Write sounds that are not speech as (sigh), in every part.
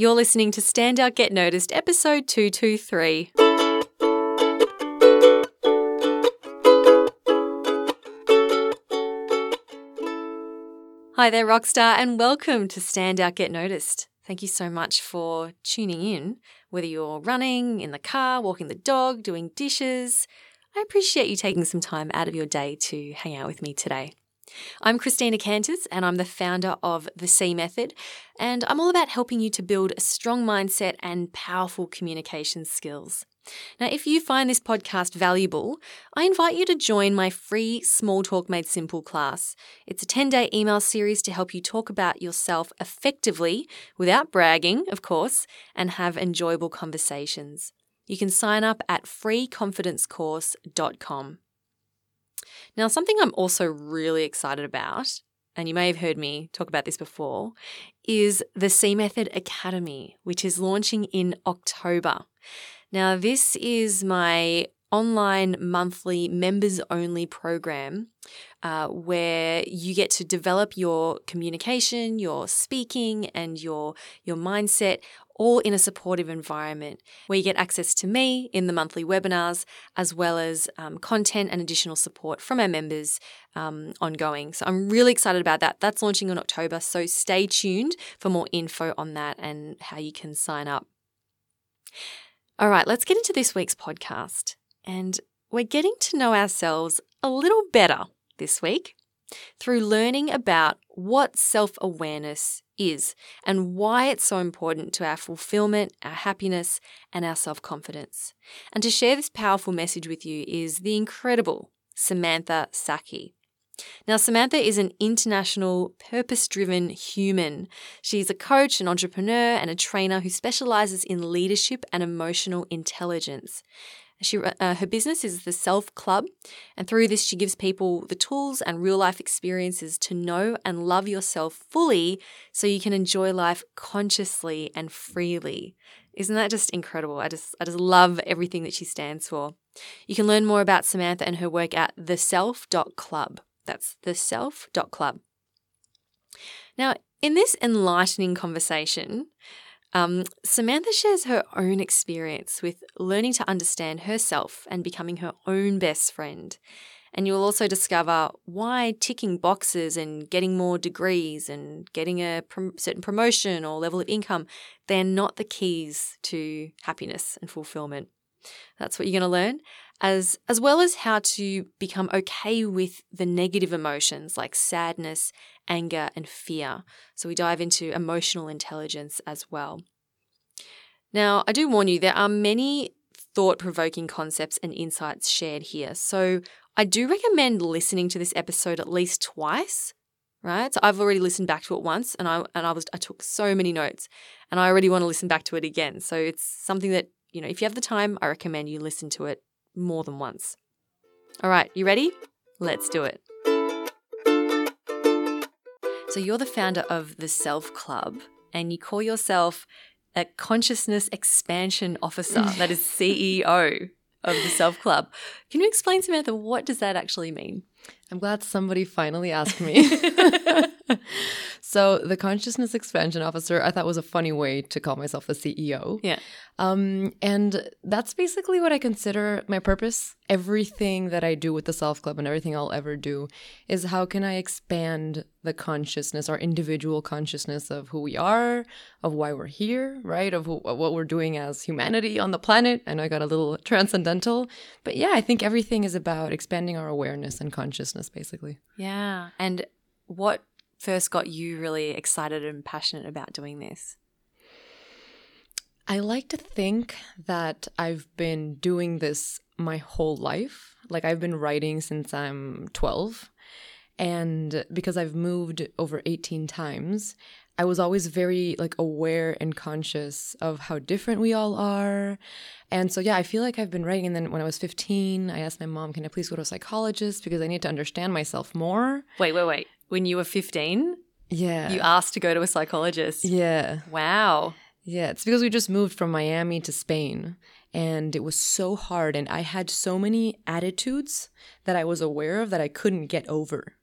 You're listening to Stand Out Get Noticed, episode 223. Hi there, Rockstar, and welcome to Stand Out Get Noticed. Thank you so much for tuning in, whether you're running, in the car, walking the dog, doing dishes. I appreciate you taking some time out of your day to hang out with me today. I'm Christina Canters, and I'm the founder of The C Method, and I'm all about helping you to build a strong mindset and powerful communication skills. Now, if you find this podcast valuable, I invite you to join my free Small Talk Made Simple class. It's a 10 day email series to help you talk about yourself effectively, without bragging, of course, and have enjoyable conversations. You can sign up at freeconfidencecourse.com. Now, something I'm also really excited about, and you may have heard me talk about this before, is the C Method Academy, which is launching in October. Now, this is my online monthly members only program uh, where you get to develop your communication, your speaking, and your your mindset all in a supportive environment where you get access to me in the monthly webinars as well as um, content and additional support from our members um, ongoing. So I'm really excited about that. That's launching in October, so stay tuned for more info on that and how you can sign up. All right, let's get into this week's podcast. And we're getting to know ourselves a little better this week through learning about what self awareness is and why it's so important to our fulfillment, our happiness, and our self confidence. And to share this powerful message with you is the incredible Samantha Saki. Now, Samantha is an international, purpose driven human. She's a coach, an entrepreneur, and a trainer who specializes in leadership and emotional intelligence. She, uh, her business is the Self Club, and through this, she gives people the tools and real life experiences to know and love yourself fully so you can enjoy life consciously and freely. Isn't that just incredible? I just, I just love everything that she stands for. You can learn more about Samantha and her work at theself.club. That's theself.club. Now, in this enlightening conversation, um, Samantha shares her own experience with learning to understand herself and becoming her own best friend. And you'll also discover why ticking boxes and getting more degrees and getting a prom- certain promotion or level of income, they're not the keys to happiness and fulfillment. That's what you're going to learn, as, as well as how to become okay with the negative emotions like sadness, anger, and fear. So we dive into emotional intelligence as well. Now, I do warn you, there are many thought provoking concepts and insights shared here. So I do recommend listening to this episode at least twice. Right. So I've already listened back to it once and I and I was I took so many notes and I already want to listen back to it again. So it's something that, you know, if you have the time, I recommend you listen to it more than once. All right, you ready? Let's do it. So, you're the founder of the Self Club and you call yourself a consciousness expansion officer, (laughs) that is CEO of the Self Club. Can you explain, Samantha, what does that actually mean? I'm glad somebody finally asked me. (laughs) so, the consciousness expansion officer, I thought was a funny way to call myself the CEO. Yeah. Um, and that's basically what I consider my purpose. Everything that I do with the Self Club and everything I'll ever do is how can I expand the consciousness, our individual consciousness of who we are, of why we're here, right? Of, who, what we're doing as humanity on the planet. I know I got a little (laughs) transcendental, but yeah, I think everything is about expanding our awareness and consciousness, basically. Yeah. And what first got you really excited and passionate about doing this? I like to think that I've been doing this my whole life. Like I've been writing since I'm 12. And because I've moved over 18 times, I was always very like aware and conscious of how different we all are. And so yeah, I feel like I've been writing and then when I was 15, I asked my mom, "Can I please go to a psychologist because I need to understand myself more?" Wait, wait, wait. When you were 15, yeah. You asked to go to a psychologist. Yeah. Wow. Yeah, it's because we just moved from Miami to Spain and it was so hard and I had so many attitudes that I was aware of that I couldn't get over.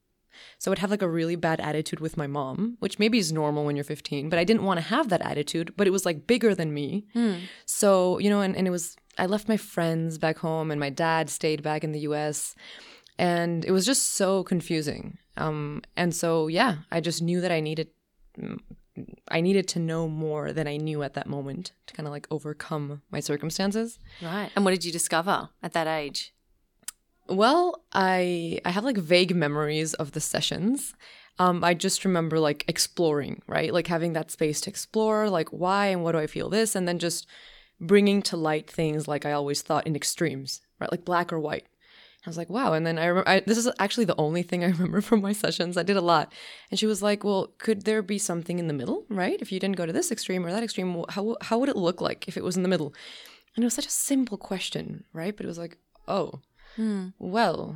So I'd have like a really bad attitude with my mom, which maybe is normal when you're 15, but I didn't want to have that attitude, but it was like bigger than me. So, you know, and, and it was, I left my friends back home and my dad stayed back in the US. And it was just so confusing. Um, and so, yeah, I just knew that I needed I needed to know more than I knew at that moment to kind of like overcome my circumstances. Right. And what did you discover at that age? Well, I I have like vague memories of the sessions. Um, I just remember like exploring, right? Like having that space to explore, like why and what do I feel this, and then just bringing to light things like I always thought in extremes, right? Like black or white. I was like, wow. And then I remember, I, this is actually the only thing I (laughs) remember from my sessions. I did a lot. And she was like, well, could there be something in the middle, right? If you didn't go to this extreme or that extreme, how, how would it look like if it was in the middle? And it was such a simple question, right? But it was like, oh, well.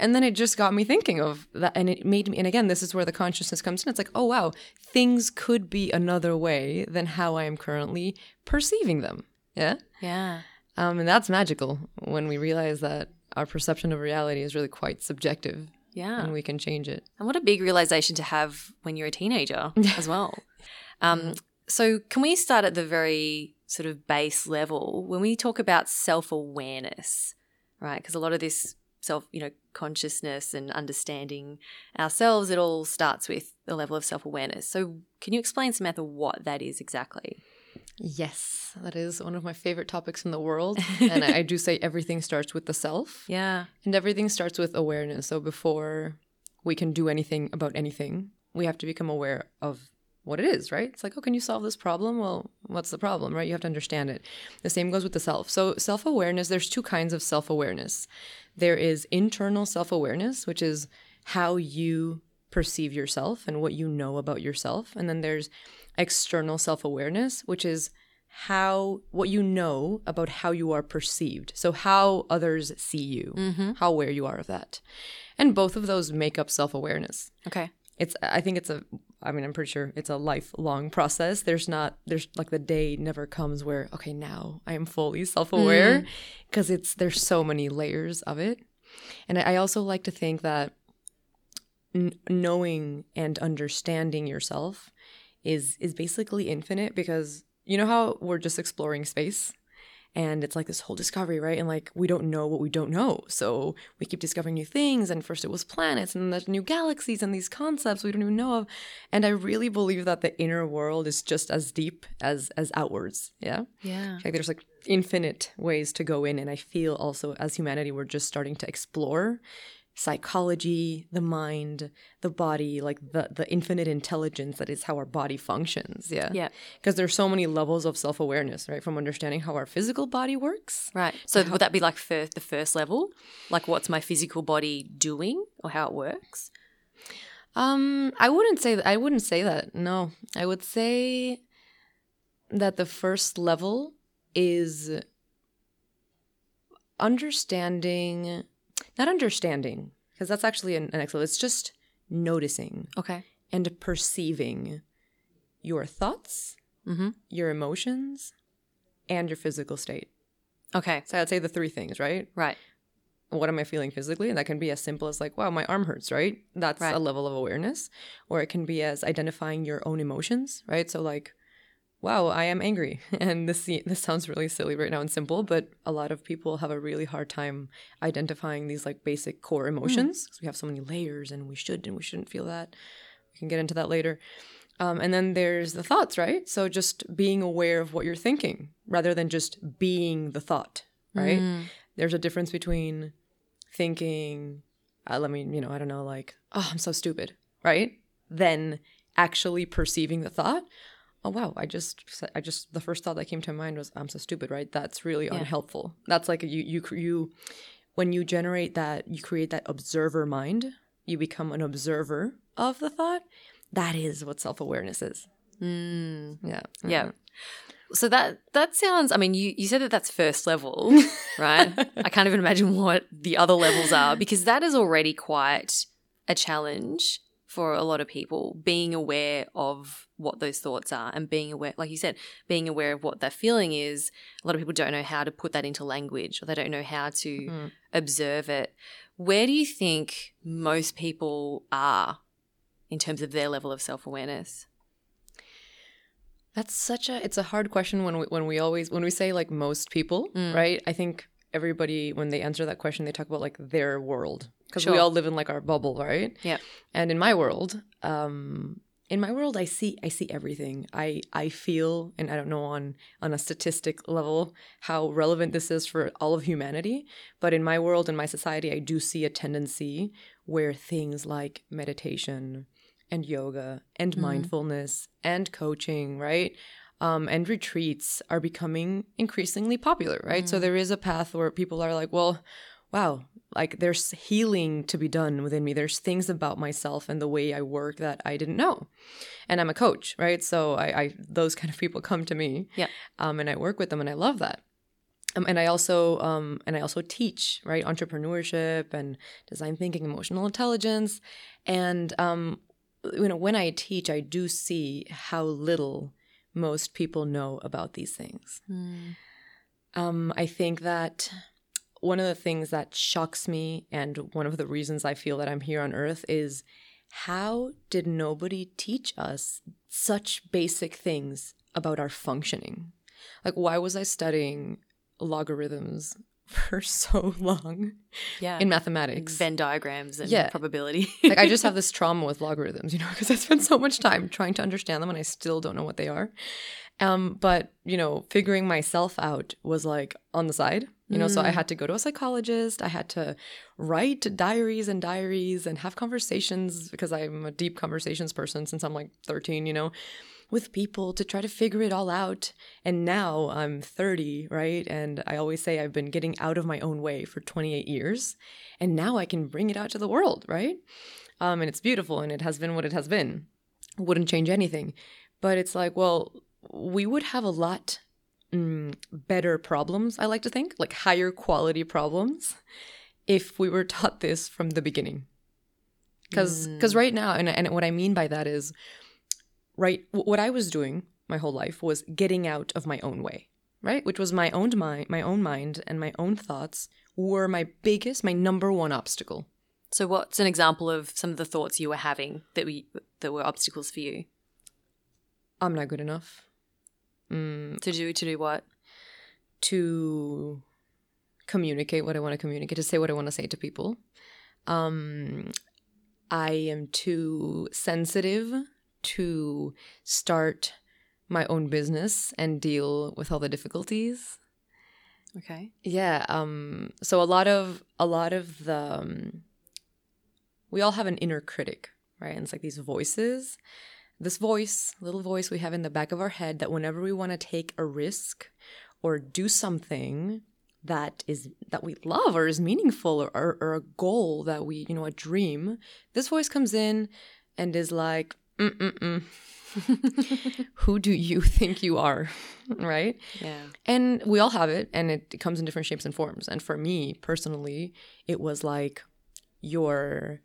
And then it just got me thinking of that. And it made me, and again, this is where the consciousness comes in. It's like, oh, wow, things could be another way than how I am currently perceiving them. Yeah. Yeah. Um, and that's magical when we realize that our perception of reality is really quite subjective Yeah. and we can change it. And what a big realization to have when you're a teenager (laughs) as well. Um, so, can we start at the very sort of base level when we talk about self awareness, right? Because a lot of this self, you know, consciousness and understanding ourselves, it all starts with the level of self awareness. So, can you explain, Samantha, what that is exactly? Yes, that is one of my favorite topics in the world. (laughs) and I, I do say everything starts with the self. Yeah. And everything starts with awareness. So before we can do anything about anything, we have to become aware of what it is, right? It's like, oh, can you solve this problem? Well, what's the problem, right? You have to understand it. The same goes with the self. So, self awareness, there's two kinds of self awareness. There is internal self awareness, which is how you perceive yourself and what you know about yourself. And then there's external self awareness, which is how what you know about how you are perceived. So how others see you, mm-hmm. how aware you are of that. And both of those make up self awareness. Okay. It's I think it's a I mean I'm pretty sure it's a lifelong process. There's not there's like the day never comes where okay now I am fully self aware because mm. it's there's so many layers of it. And I I also like to think that n- knowing and understanding yourself is is basically infinite because you know how we're just exploring space and it's like this whole discovery right? And like we don't know what we don't know. So we keep discovering new things and first it was planets and then there's new galaxies and these concepts we don't even know of. And i really believe that the inner world is just as deep as as outwards. Yeah? Yeah. like there's like infinite ways to go in and i feel also as humanity we're just starting to explore psychology the mind the body like the the infinite intelligence that is how our body functions yeah Yeah. because there's so many levels of self-awareness right from understanding how our physical body works Right. So, would that be like first, the first level? Like, what's my physical body doing or how it works? um i wouldn't say that i wouldn't say that no i would say that the first level is understanding not understanding because that's actually an, an excellent it's just noticing Okay. and perceiving your thoughts, Mm-hmm. your emotions, and your physical state. Okay. So I'd say the three things, right? Right. What am I feeling physically? And that can be as simple as like, wow, my arm hurts, right? That's Right. a level of awareness. Or it can be as identifying your own emotions, right? So like, wow, I am angry. (laughs) And this this sounds really silly right now and simple, but a lot of people have a really hard time identifying these like basic core emotions. 'cause we have so many layers and we should and we shouldn't feel that. We can get into that later. Um, and then there's the thoughts, right? So just being aware of what you're thinking rather than just being the thought, right? There's a difference between thinking, uh, let me, you know, I don't know, like, oh, I'm so stupid, right? Then actually perceiving the thought. Oh wow! I just, I just, the first thought that came to mind was, "I'm so stupid," right? That's really Yeah. unhelpful. That's like you, you, you, when you generate that, you create that observer mind. You become an observer of the thought. That is what self awareness is. Mm. Yeah. Yeah. So that that sounds. I mean, you you said that that's first level, (laughs) right? I can't even imagine what the other levels are because that is already quite a challenge for a lot of people. Being aware of what those thoughts are and being aware, like you said, being aware of what that feeling is. A lot of people don't know how to put that into language or they don't know how to Mm. observe it. Where do you think most people are in terms of their level of self awareness? That's such a it's a hard question when we when we always when we say like most people, Mm. right? I think everybody when they answer that question they talk about like their world because we all live in like our bubble, right? Yeah. And in my world, um in my world I see I see everything. I I feel and I don't know on on a statistic level how relevant this is for all of humanity, but in my world in my society I do see a tendency where things like meditation and yoga and Mhm. mindfulness and coaching, right? Um, and retreats are becoming increasingly popular, right? So Mm. there is a path where people are like, well, wow, like there's healing to be done within me. There's things about myself and the way I work that I didn't know. And I'm a coach, right? So I, I those (laughs) kind of people come to me. Yeah. Um, and I work with them and I love that. Um, and I also um, and I also teach right entrepreneurship and design thinking, emotional intelligence, and um, you know when I teach, I do see how little most people know about these things. Um, I think that one of the things that shocks me, and one of the reasons I feel that I'm here on Earth, is how did nobody teach us such basic things about our functioning? Like, why was I studying logarithms (laughs) for so long Yeah. in mathematics? Venn diagrams and Yeah. probability. (laughs) like I just have (laughs) this trauma with logarithms, you know, because I spent so much time trying to understand them and I still don't know what they are. Um, but you know, figuring myself out was like on the side, you know. So I Mm. had to go to a psychologist. I had to write diaries and diaries and have conversations because I'm a deep conversations person since I'm like 13, you know, with people to try to figure it all out. And now I'm 30, right? And I always say I've been getting out of my own way for 28 years, and now I can bring it out to the world, right? um, and it's beautiful and it has been what it has been. Wouldn't change anything, but it's like, well, we would have a lot mm, better problems. I like to think, like higher quality problems, if we were (laughs) taught this from the beginning. Because because right now, and and what I mean by that is, right, what I was doing my whole life was getting out of my own way, right, which was my own mind, my own mind, and my own thoughts were my biggest, my number one obstacle. so, what's an example of some of the thoughts you were having that we that were obstacles for you I'm not good enough. Mm, to do? To do what? to communicate what I want to communicate, to say what I want to say to people. Um, I am too sensitive to start my own business and deal with all the difficulties. Okay. Yeah. Um. So a lot of a lot of the um, we all have an inner critic, right? And it's like these voices. This voice, little voice we have in the back of our head that whenever we want to take a risk or do something that is that we love or is meaningful or, or, or a goal that we you know a dream this voice comes in and is like Mm-mm-mm. (laughs) who do you think you are (laughs) right Yeah. and we all have it, and it comes in different shapes and forms. And for me personally, it was like you're,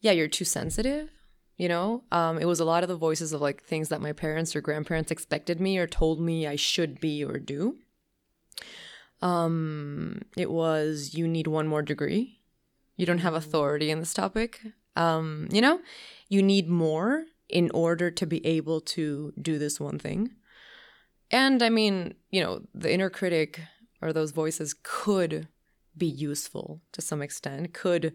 yeah, you're too sensitive. You know, um, it was a lot of the voices of like things that my parents or grandparents expected me or told me I should be or do. Um, it was you need one more degree. You don't have authority in this topic. Um, you know, you need more in order to be able to do this one thing. And I mean, you know, the inner critic or those voices could be useful to some extent, could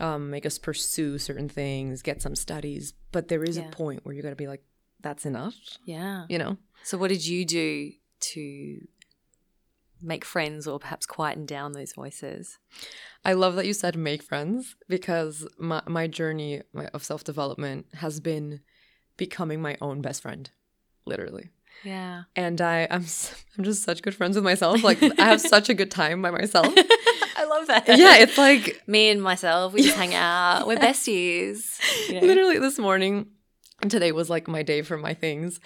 um, make us pursue certain things, get some studies. But there is Yeah. a point where you got to be like, that's enough, Yeah. you know? So, what did you do to make friends or perhaps quieten down those voices? I love that you said make friends because my, my journey of self development has been becoming my own best friend, literally. Yeah. And I, I'm, (laughs) I'm just such good friends with myself. Like, I have such a good time by myself. (laughs) I love that. yeah, it's like (laughs) me and myself, we just hang out. We're besties. you know? literally this morning today was like my day for my things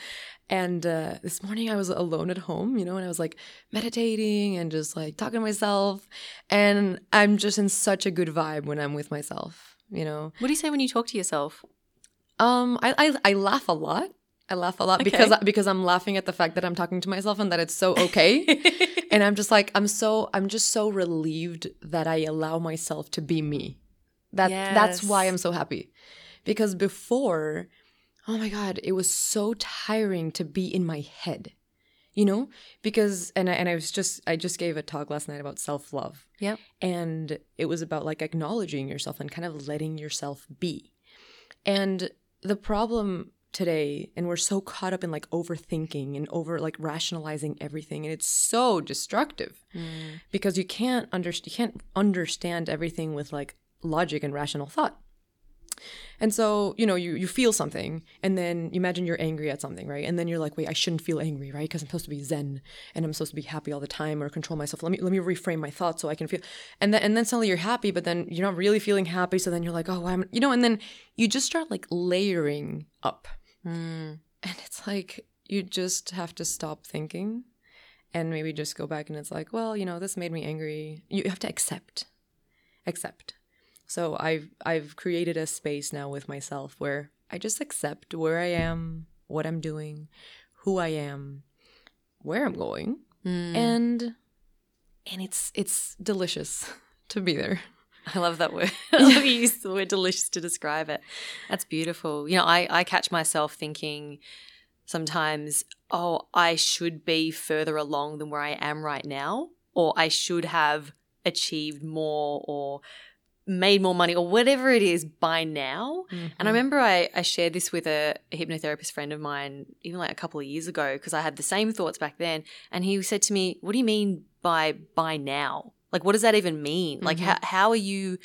and uh, this morning i was alone at home you know and i was like meditating and just like talking to myself and i'm just in such a good vibe when i'm with myself you know What do you say when you talk to yourself? um i i, I laugh a lot I laugh a lot Okay. because because I'm laughing at the fact that I'm talking to myself and that it's so (laughs) okay. and I'm just like I'm so I'm just so relieved that I allow myself to be me. That that's why I'm so happy. Because before, oh my god, it was so tiring to be in my head. You know? Because and I and I was just I just gave a talk last night about self-love. Yeah. And it was about like acknowledging yourself and kind of letting yourself be. And the problem today, and we're so caught up in like overthinking and over like rationalizing everything, and it's so destructive mm. because you can't under- you can't understand everything with like logic and rational thought. And so, you know, you, you feel something and then you imagine you're angry at something, right? And then you're like, wait, I shouldn't feel angry, right? Because I'm supposed to be zen and I'm supposed to be happy all the time or control myself. Let me let me reframe my thoughts so I can feel and then and then suddenly you're happy, but then you're not really feeling happy. So then you're like, oh, am you know, and then you just start like layering up. Mm. And it's like you just have to stop thinking and maybe just go back and it's like, well, you know, this made me angry. You have to accept. Accept. So I've I've created a space now with myself where I just accept where I am, what I'm doing, who I am, where I'm going, Mm. and and it's it's delicious (laughs) to be there. (laughs) I love that word. (laughs) I love you use the word delicious to describe it. That's beautiful. You know, I, I catch myself thinking sometimes, oh, I should be further along than where I am right now, or I should have achieved more or made more money or whatever it is by now. And I mm-hmm. remember I, I shared this with a, a hypnotherapist friend of mine even like a couple of years ago because I had the same thoughts back then. And he said to me, What do you mean by by now? Like, what does that even mean? Like, how, how are you,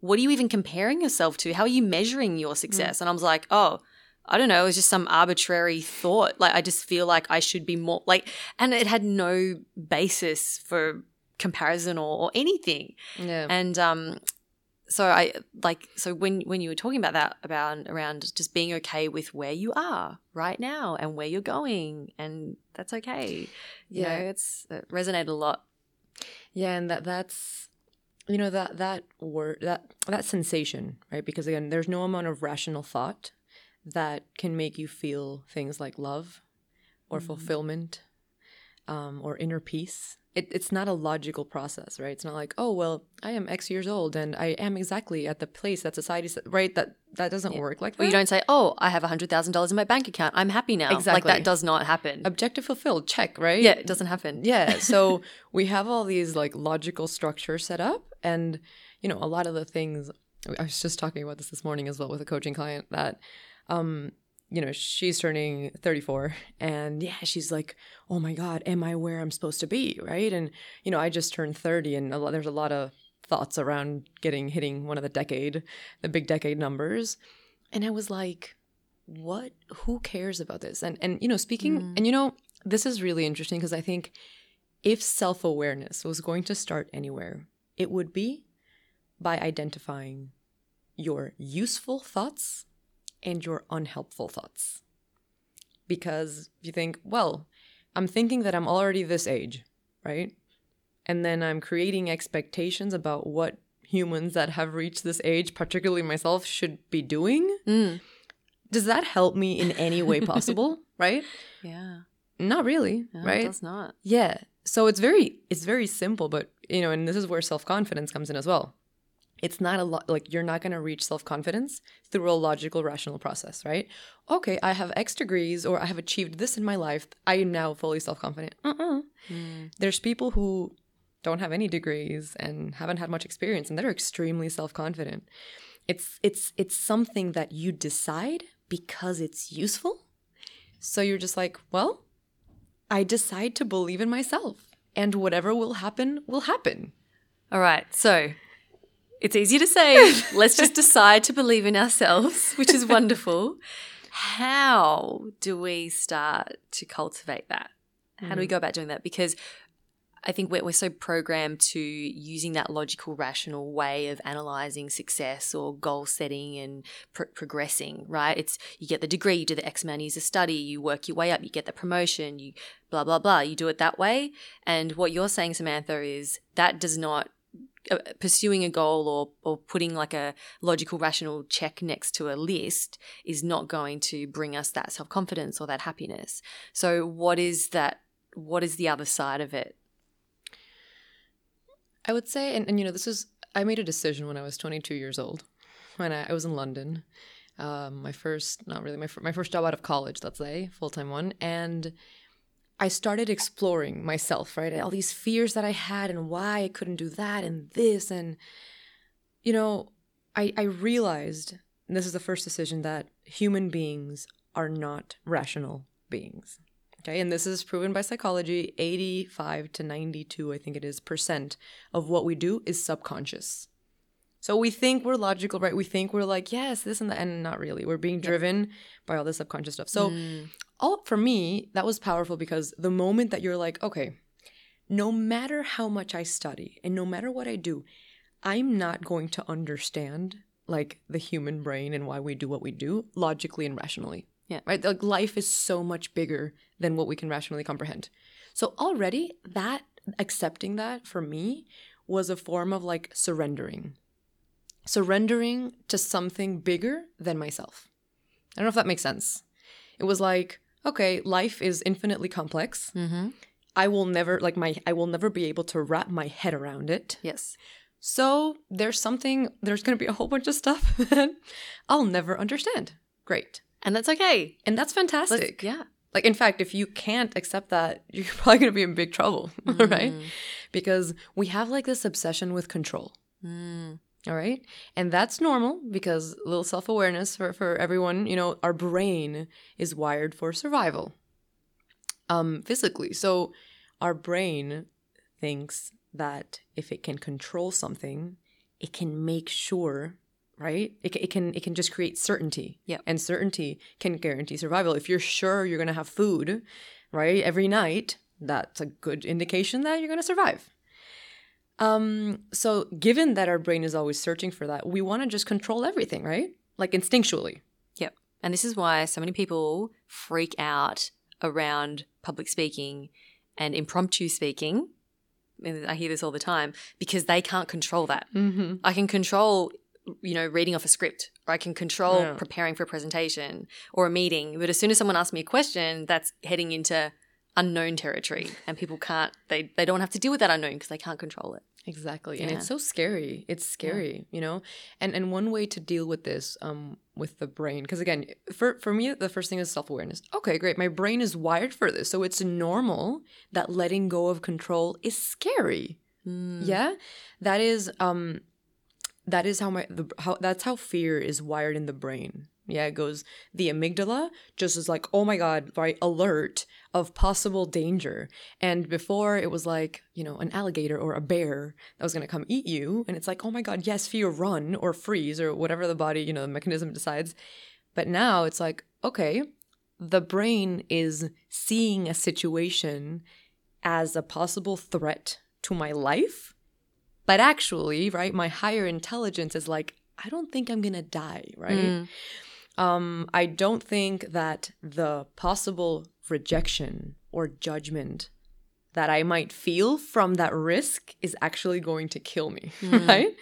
what are you even comparing yourself to? How are you measuring your success? And I was like, Oh, I don't know. It was just some arbitrary thought. Like, I just feel like I should be more like, and it had no basis for comparison or, or anything. yeah. And um, so I like so when when you were talking about that about around just being okay with where you are right now and where you're going, and that's okay. You Yeah. know, it's it resonated a lot. Yeah, and that that's you know that that word that that sensation, right? Because again, there's no amount of rational thought that can make you feel things like love or fulfillment um, or inner peace. It, it's not a logical process, right? It's not like, oh well, I am X years old and I am exactly at the place that society said, right? That that doesn't work like that. Or you don't say, "Oh, I have hundred thousand dollars in my bank account. I'm happy now." Exactly, Like that does not happen. objective fulfilled, check, right? yeah, it doesn't happen. Yeah. (laughs) So we have all these like logical structures set up. And, you know, a lot of the things, I was just talking about this this morning as well with a coaching client that, um, you know, she's turning 34 and yeah, she's like, oh my God, am I where I'm supposed to be? Right. And, you know, I just turned 30 and a lot, there's a lot of thoughts around getting, hitting one of the decade, the big decade numbers. And I was like, what, who cares about this? And, and, you know, speaking, mm. and, you know, this is really interesting because I think if self awareness was going to start anywhere, it would be by identifying your useful thoughts and your unhelpful thoughts. Because you think, well, I'm thinking that I'm already this age, right? And then I'm creating expectations about what humans that have reached this age, particularly myself, should be doing. Mm. Does that help me in any way (laughs) possible, right? Yeah. Not really, No, right? It does not. Yeah. So it's very it's very simple, but you know, and this is where self-confidence comes in as well. It's not a lot like you're not going to reach self-confidence through a logical rational process, right? Okay, I have X degrees or I have achieved this in my life. I am now fully self-confident. Uh-uh. Hmm. There's people who don't have any degrees and haven't had much experience and they're extremely self-confident. It's it's it's something that you decide because it's useful. So you're just like, well, I decide to believe in myself, and whatever will happen, will happen. All right. So it's easy to say, (laughs) let's just decide to believe in ourselves, which is wonderful. (laughs) How do we start to cultivate that? How do we mm. go about doing that? Because I think we're, we're so programmed to using that logical, rational way of analyzing success or goal setting and pr- progressing, right? It's you get the degree, you do the X amount of years of study, you work your way up, you get the promotion, you blah, blah, blah. You do it that way. And what you're saying, Samantha, is that does not pursuing a goal or or putting like a logical rational check next to a list is not going to bring us that self-confidence or that happiness so what is that what is the other side of it I would say, and, and you know, this is, I made a decision when I was 22 years old, when I, I was in London. Um, my first, not really, my, my first job out of college, let's say, full time one. And I started exploring myself, right? All these fears that I had and why I couldn't do that and this. And, you know, I, I realized, and this is the first decision, that human beings are not rational beings. Okay, and this is proven by psychology 85 to 92, I think it is, percent of what we do is subconscious. So we think we're logical, right? We think we're like, yes, this and that, and not really. We're being driven by all this subconscious stuff. So, mm. All for me, that was powerful because the moment that you're like, okay, no matter how much I study and no matter what I do, I'm not going to understand like the human brain and why we do what we do logically and rationally. Yeah. Right? Like life is so much bigger than what we can rationally comprehend. So already that accepting that for me was a form of like surrendering. Surrendering to something bigger than myself. I don't know if that makes sense. It was like, okay, life is infinitely complex. mm-hmm. I will never like my I will never be able to wrap my head around it. yes So there's something there's going to be a whole bunch of stuff (laughs) that I'll never understand. Great. and that's okay And that's Let's- fantastic. yeah Like in fact, if you can't accept that, (laughs) you're probably going to be in big trouble, (laughs) right? Because we have like this obsession with control. Mm. All right. And that's normal because a little self awareness for, for everyone, you know, our brain is wired for survival um, physically. So our brain thinks that if it can control something, it can make sure, right? It, it can it can just create certainty. yeah And certainty can guarantee survival. If you're sure you're going to have food, right, every night, that's a good indication that you're going to survive. Um, so given that our brain is always searching for that, we want to just control everything, right? Like instinctually. Yep. And this is why so many people freak out around public speaking and impromptu speaking. And I hear this all the time because they can't control that. Mm-hmm. I can control, you know, reading off a script or I can control Yeah. preparing for a presentation or a meeting. But as soon as someone asks me a question, that's heading into unknown territory and people can't, they, they don't have to deal with that unknown because they can't control it. Exactly. And it's so scary. It's scary, you know? And and one way to deal with this um with the brain because again, for for me the first thing is self-awareness. Okay, great. My brain is wired for this. So it's normal that letting go of control is scary. Yeah? That is um that is how my the, how that's how fear is wired in the brain. Yeah, it goes the amygdala just is like, oh my god, right, alert of possible danger. And before it was like, you know, an alligator or a bear that was gonna come eat you, and it's like, oh my god, yes, fear, run or freeze or whatever the body, you know, the mechanism decides. But now it's like, okay, the brain is seeing a situation as a possible threat to my life but actually, right, my higher intelligence is like, I don't think I'm gonna die, right? Mm. Um, I don't think that the possible rejection or judgment that I might feel from that risk is actually going to kill me, (laughs) right?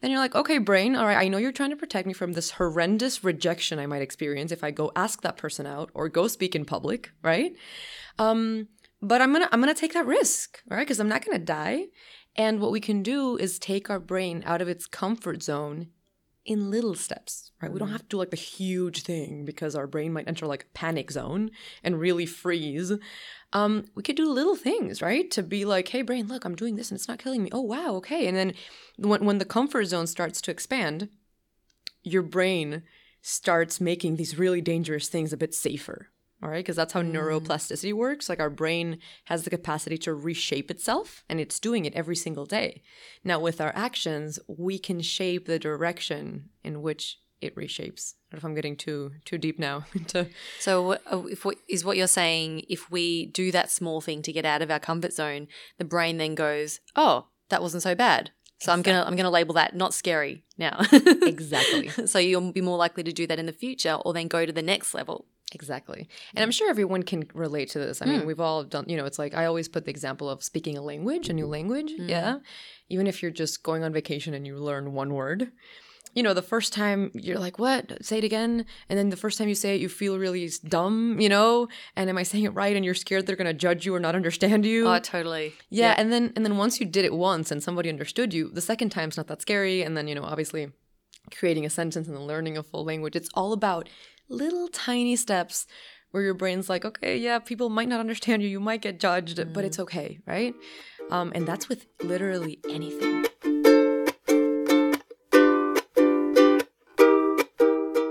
Then you're like, okay, brain, all right, I know you're trying to protect me from this horrendous rejection I might experience if I go ask that person out or go speak in public, right? Um, but I'm gonna I'm gonna take that risk, right? Because I'm not gonna die. And what we can do is take our brain out of its comfort zone in little steps, right? We don't have to do like the huge thing because our brain might enter like panic zone and really freeze. Um, we could do little things, right? To be like, hey, brain, look, I'm doing this and it's not killing me. Oh, wow, okay. And then when, when the comfort zone starts to expand, your brain starts making these really dangerous things a bit safer. All right, because that's how neuroplasticity works. Like our brain has the capacity to reshape itself, and it's doing it every single day. Now, with our actions, we can shape the direction in which it reshapes. I don't know if I'm getting too too deep now (laughs) into So, uh, if what, is what you're saying? If we do that small thing to get out of our comfort zone, the brain then goes, "Oh, that wasn't so bad." So I'm gonna I'm gonna label that not scary now. (laughs) Exactly. so you'll be more likely to do that in the future, or then go to the next level. Exactly. And I'm sure everyone can relate to this. I mean, Mm. we've all done, you know, it's like I always put the example of speaking a language, a new language. Mm. Yeah. Even if you're just going on vacation and you learn one word, you know, the first time you're like, what? Say it again. And then the first time you say it, you feel really dumb, you know? And am I saying it right? And you're scared they're going to judge you or not understand you. Oh, totally. Yeah, and then and then once you did it once and somebody understood you, the second time's not that scary. And then you know, obviously, creating a sentence and then learning a full language, it's all about little tiny steps where your brain's like, okay, yeah, people might not understand you, you might get judged, but it's okay, right? Um, and that's with literally anything.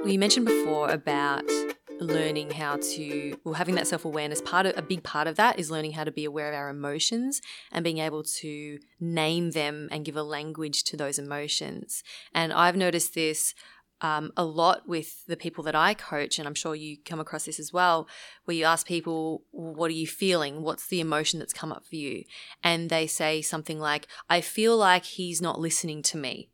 We mentioned before about learning how to, well, having that self awareness. Part of a big part of that is learning how to be aware of our emotions and being able to name them and give a language to those emotions. And I've noticed this um, a lot with the people that I coach, and I'm sure you come across this as well, where you ask people, What are you feeling? What's the emotion that's come up for you? And they say something like, I feel like he's not listening to me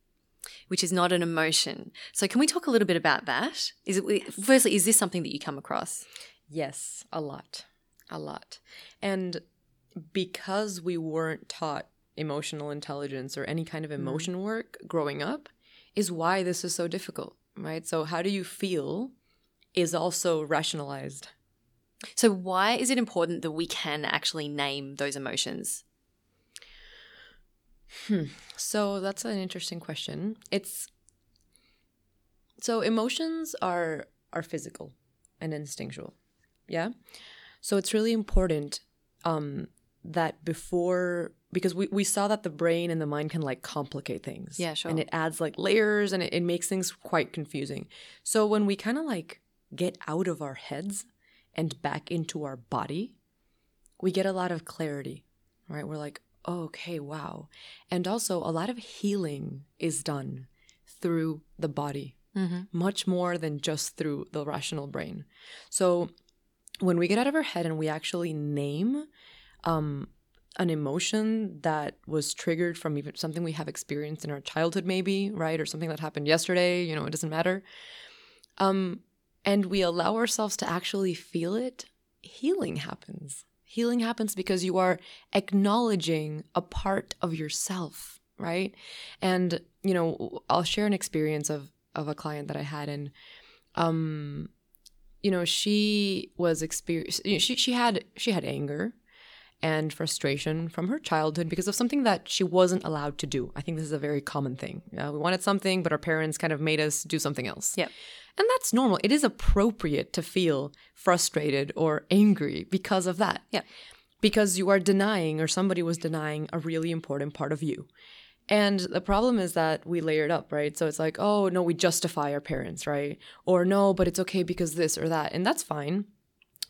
which is not an emotion. So, can we talk a little bit about that? Is it firstly, is this something that you come across? Yes, a lot. A lot. And because we weren't taught emotional intelligence or any kind of emotion work growing up, is why this is so difficult, right? So, how do you feel is also rationalized. So, why is it important that we can actually name those emotions? So, that's an interesting question. It's so emotions are are physical and instinctual. Yeah? So, it's really important um that before because we, we saw that the brain and the mind can like complicate things. Yeah, sure. And it adds like layers and it, it makes things quite confusing. So when we kind of like get out of our heads and back into our body, we get a lot of clarity, right? We're like, oh, okay, wow. And also, a lot of healing is done through the body, Mm-hmm. much more than just through the rational brain. So when we get out of our head and we actually name um, an emotion that was triggered from even something we have experienced in our childhood, maybe, right? Or something that happened yesterday, you know, it doesn't matter. Um, and we allow ourselves to actually feel it, healing happens. Healing happens because you are acknowledging a part of yourself, right? And, you know, I'll share an experience of of a client that I had and um you know, she was experience you know, she she had she had anger and frustration from her childhood because of something that she wasn't allowed to do. I think this is a very common thing. Yeah, we wanted something, but our parents kind of made us do something else. Yep. And that's normal. It is appropriate to feel frustrated or angry because of that. Yeah. Because you are denying, or somebody was denying, a really important part of you. And the problem is that we layer it up, right? So it's like, oh, no, we justify our parents, right? Or no, but it's okay because this or that. And that's fine.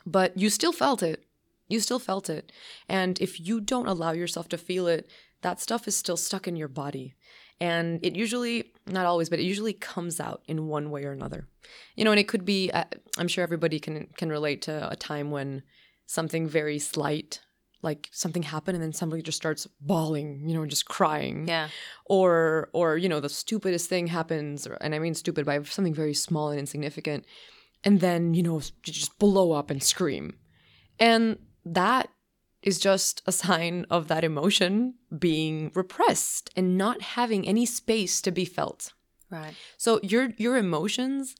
But you still felt it. You still felt it. And if you don't allow yourself to feel it, that stuff is still stuck in your body. And it usually, not always, but it usually comes out in one way or another. You know, and it could be, uh, I'm sure everybody can can relate to a time when something very slight, like something happened and then somebody just starts bawling, you know, just crying Yeah. or or you know the stupidest thing happens or, and i mean stupid by something very small and insignificant and then you know you just blow up and scream and that is just a sign of that emotion being repressed and not having any space to be felt Right. so your your emotions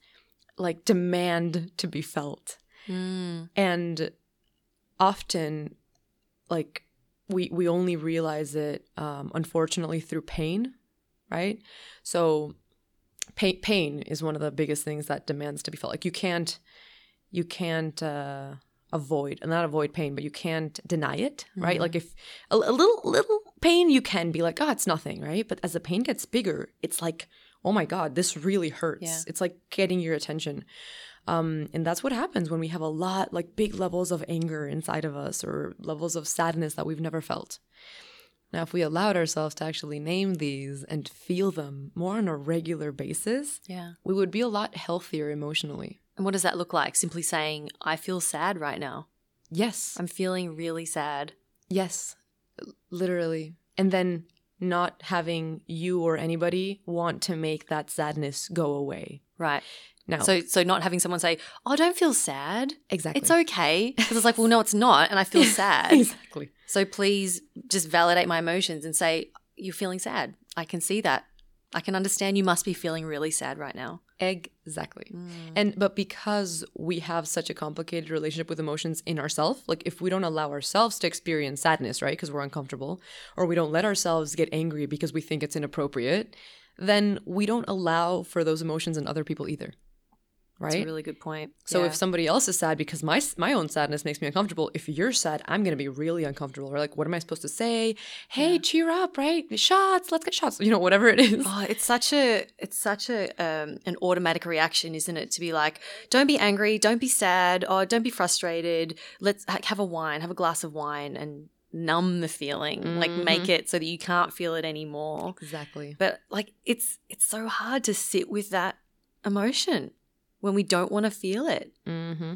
like demand to be felt Mm. and often like we we only realize it um, unfortunately through pain right so pain pain is one of the biggest things that demands to be felt like you can't you can't uh avoid and not avoid pain but you can't deny it right Mhm. like if a, a little little pain you can be like oh it's nothing right but as the pain gets bigger it's like oh my god this really hurts Yeah. it's like getting your attention um, and that's what happens when we have a lot, like big levels of anger inside of us or levels of sadness that we've never felt. Now, if we allowed ourselves to actually name these and feel them more on a regular basis, Yeah. we would be a lot healthier emotionally. And what does that look like? Simply saying, I feel sad right now. Yes. I'm feeling really sad. Yes. Literally. And then not having you or anybody want to make that sadness go away. Right. Now, So so not having someone say, "Oh, don't feel sad. exactly. It's okay." (laughs) Because it's like, "Well, no, it's not, and I feel sad." (laughs) exactly. So please just validate my emotions and say, "You're feeling sad. I can see that. I can understand you must be feeling really sad right now." Exactly. Mm. And but because we have such a complicated relationship with emotions in ourselves, like if we don't allow ourselves to experience sadness, right, because we're uncomfortable, or we don't let ourselves get angry because we think it's inappropriate, then we don't allow for those emotions in other people either. Right? That's a really good point. So Yeah. if somebody else is sad because my my own sadness makes me uncomfortable, if you're sad, I'm gonna be really uncomfortable. Or like, what am I supposed to say? Hey, cheer up, right? Shots, let's get shots. You know, whatever it is. Oh, it's such a it's such a um, an automatic reaction, isn't it? To be like, don't be angry, don't be sad, or don't be frustrated. Let's ha- have a wine, have a glass of wine, and numb the feeling. Like make it so that you can't feel it anymore. Exactly. But like, it's it's so hard to sit with that emotion when we don't want to feel it. Mm-hmm.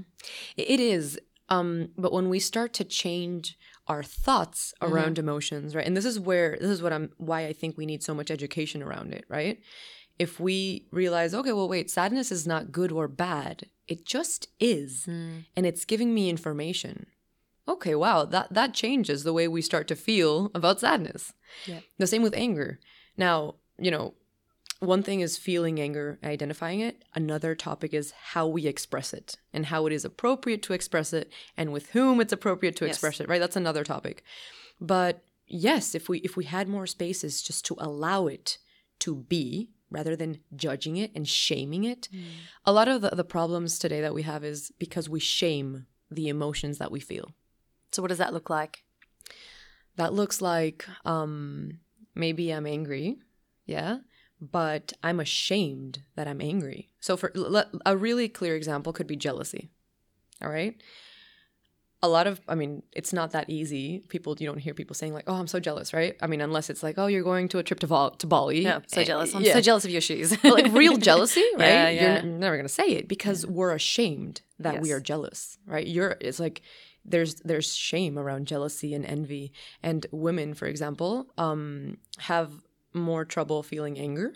It is. Um, but when we start to change our thoughts around emotions, right? And this is where this is what I'm why I think we need so much education around it, right? If we realize, okay, well, wait, sadness is not good or bad. It just is. And it's giving me information. Okay, wow, that that changes the way we start to feel about sadness. Yeah. The same with anger. Now, you know, one thing is feeling anger, identifying it. Another topic is how we express it and how it is appropriate to express it and with whom it's appropriate to Yes. express it, right? That's another topic. But yes, if we if we had more spaces just to allow it to be rather than judging it and shaming it, a lot of the, the problems today that we have is because we shame the emotions that we feel. So what does that look like? That looks like um, maybe I'm angry, yeah, but I'm ashamed that I'm angry. So, for l- a really clear example could be jealousy. All right. A lot of, I mean, it's not that easy. People, you don't hear people saying like, "Oh, I'm so jealous," right? I mean, unless it's like, "Oh, you're going to a trip to, Vol- to Bali." Yeah, so Eh, jealous. I'm yeah. so jealous of your shoes. But like real (laughs) jealousy, right? Yeah, yeah. You're never gonna say it because we're ashamed that we are jealous, right? You're it's like there's there's shame around jealousy and envy, and women, for example, um, have more trouble feeling anger,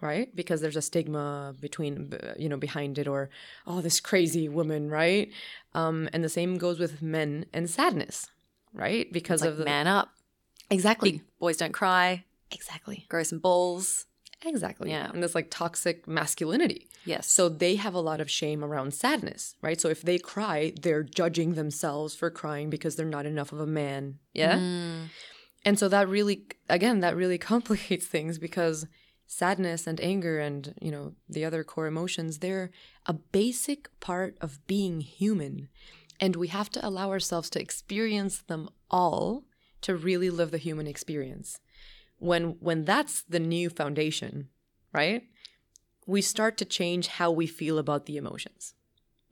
right? Because there's a stigma between you know behind it, or oh, this crazy woman, right? Um, and the same goes with men and sadness, right? Because like of the man up. exactly, Big boys don't cry. exactly, Grow some balls. exactly, Yeah. and this like toxic masculinity. Yes. So they have a lot of shame around sadness, right? So if they cry, they're judging themselves for crying because they're not enough of a man. Yeah. Mm. And so that really, again, that really (laughs) complicates things because sadness and anger and, you know, the other core emotions, they're a basic part of being human. And we have to allow ourselves to experience them all to really live the human experience. When when that's the new foundation, right? We start to change how we feel about the emotions.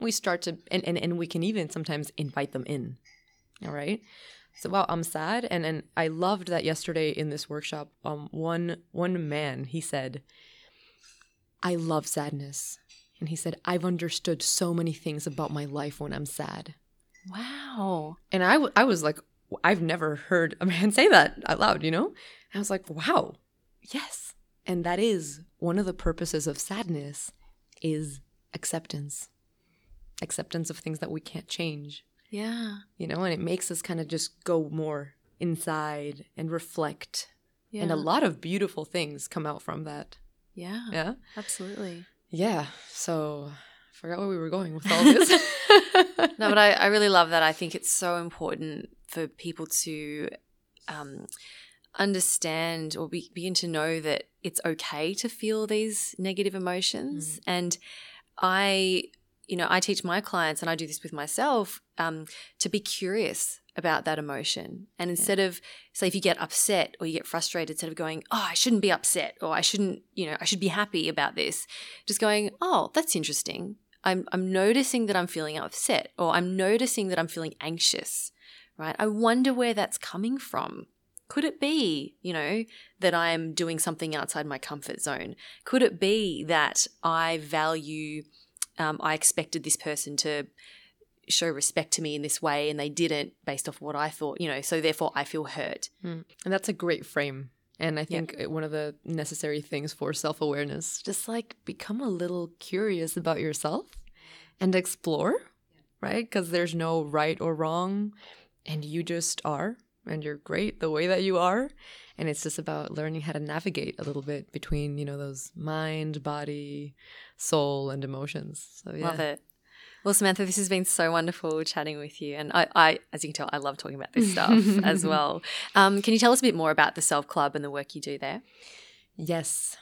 We start to and, and, and we can even sometimes invite them in. All right. So wow, I'm sad, and and I loved that yesterday in this workshop. Um, one one man he said, "I love sadness," and he said, "I've understood so many things about my life when I'm sad." Wow. And I, w- I was like, I've never heard a man (laughs) say that out loud, you know? I was like, wow, yes. And that is one of the purposes of sadness is acceptance. Acceptance of things that we can't change, Yeah. you know, and it makes us kind of just go more inside and reflect. Yeah. And a lot of beautiful things come out from that. yeah. Yeah. Absolutely. Yeah. So I forgot where we were going with all this. (laughs) (laughs) No, but I, I really love that. I think it's so important for people to um, understand or be, begin to know that it's okay to feel these negative emotions. And I, you know, I teach my clients, and I do this with myself, um, to be curious about that emotion. And instead of, say, if you get upset or you get frustrated, instead of going, oh, I shouldn't be upset or I shouldn't, you know, I should be happy about this, just going, oh, that's interesting. I'm, I'm noticing that I'm feeling upset or I'm noticing that I'm feeling anxious, right? I wonder where that's coming from. Could it be, you know, that I'm doing something outside my comfort zone? Could it be that I value, um, I expected this person to show respect to me in this way and they didn't based off what I thought, you know, so therefore I feel hurt. and that's a great frame And I think yeah. one of the necessary things for self awareness, just like become a little curious about yourself and explore, right? Because there's no right or wrong, and you just are, and you're great the way that you are. And it's just about learning how to navigate a little bit between, you know, those mind, body, soul, and emotions. So, yeah. Love it. Well, Samantha, this has been so wonderful chatting with you. And I, I as you can tell, I love talking about this stuff (laughs) as well. Um, can you tell us a bit more about the Self Club and the work you do there? Yes.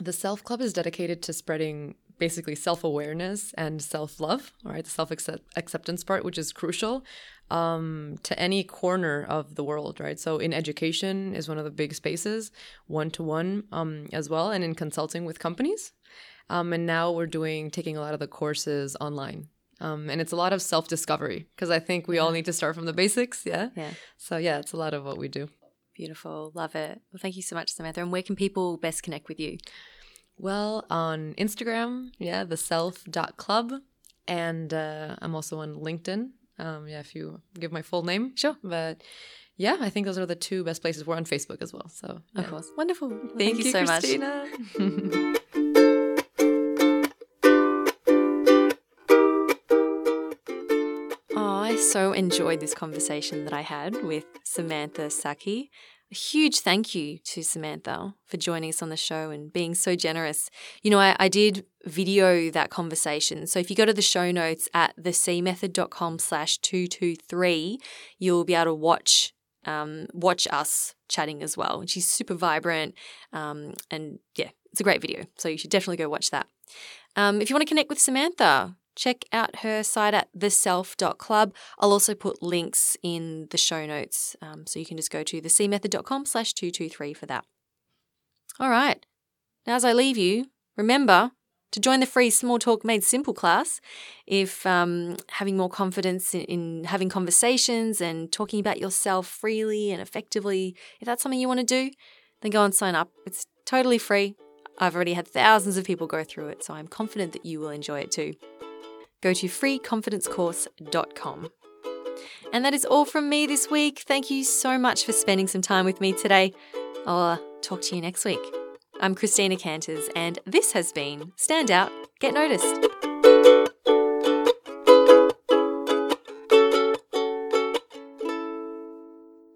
The Self Club is dedicated to spreading basically self awareness and self love, all right, the self acceptance part, which is crucial um, to any corner of the world, right? So, in education is one of the big spaces, one to one as well, and in consulting with companies. Um, and now we're doing taking a lot of the courses online. Um, and it's a lot of self discovery because I think we yeah. all need to start from the basics. Yeah. Yeah. So, yeah, it's a lot of what we do. Beautiful. Love it. Well, thank you so much, Samantha. And where can people best connect with you? Well, on Instagram, yeah, the self.club. And uh, I'm also on LinkedIn. Um, yeah, if you give my full name. Sure. But yeah, I think those are the two best places. We're on Facebook as well. So, yeah. of course. Wonderful. Thank, Thank you, you, so Christina. much. (laughs) So enjoyed this conversation that I had with Samantha Saki. A huge thank you to Samantha for joining us on the show and being so generous. You know, I, I did video that conversation. So if you go to the show notes at thecmethod.com slash 223, you'll be able to watch um, watch us chatting as well. And she's super vibrant. Um, and yeah, it's a great video. So you should definitely go watch that. Um, if you want to connect with Samantha, check out her site at theself.club. I'll also put links in the show notes. Um, so you can just go to thecmethod.com slash 223 for that. All right. Now, as I leave you, remember to join the free Small Talk Made Simple class if um, having more confidence in, in having conversations and talking about yourself freely and effectively, if that's something you want to do, then go and sign up. It's totally free. I've already had thousands of people go through it, so I'm confident that you will enjoy it too go to freeconfidencecourse.com. And that is all from me this week. Thank you so much for spending some time with me today. I'll uh, talk to you next week. I'm Christina Canters, and this has been Stand Out, Get Noticed.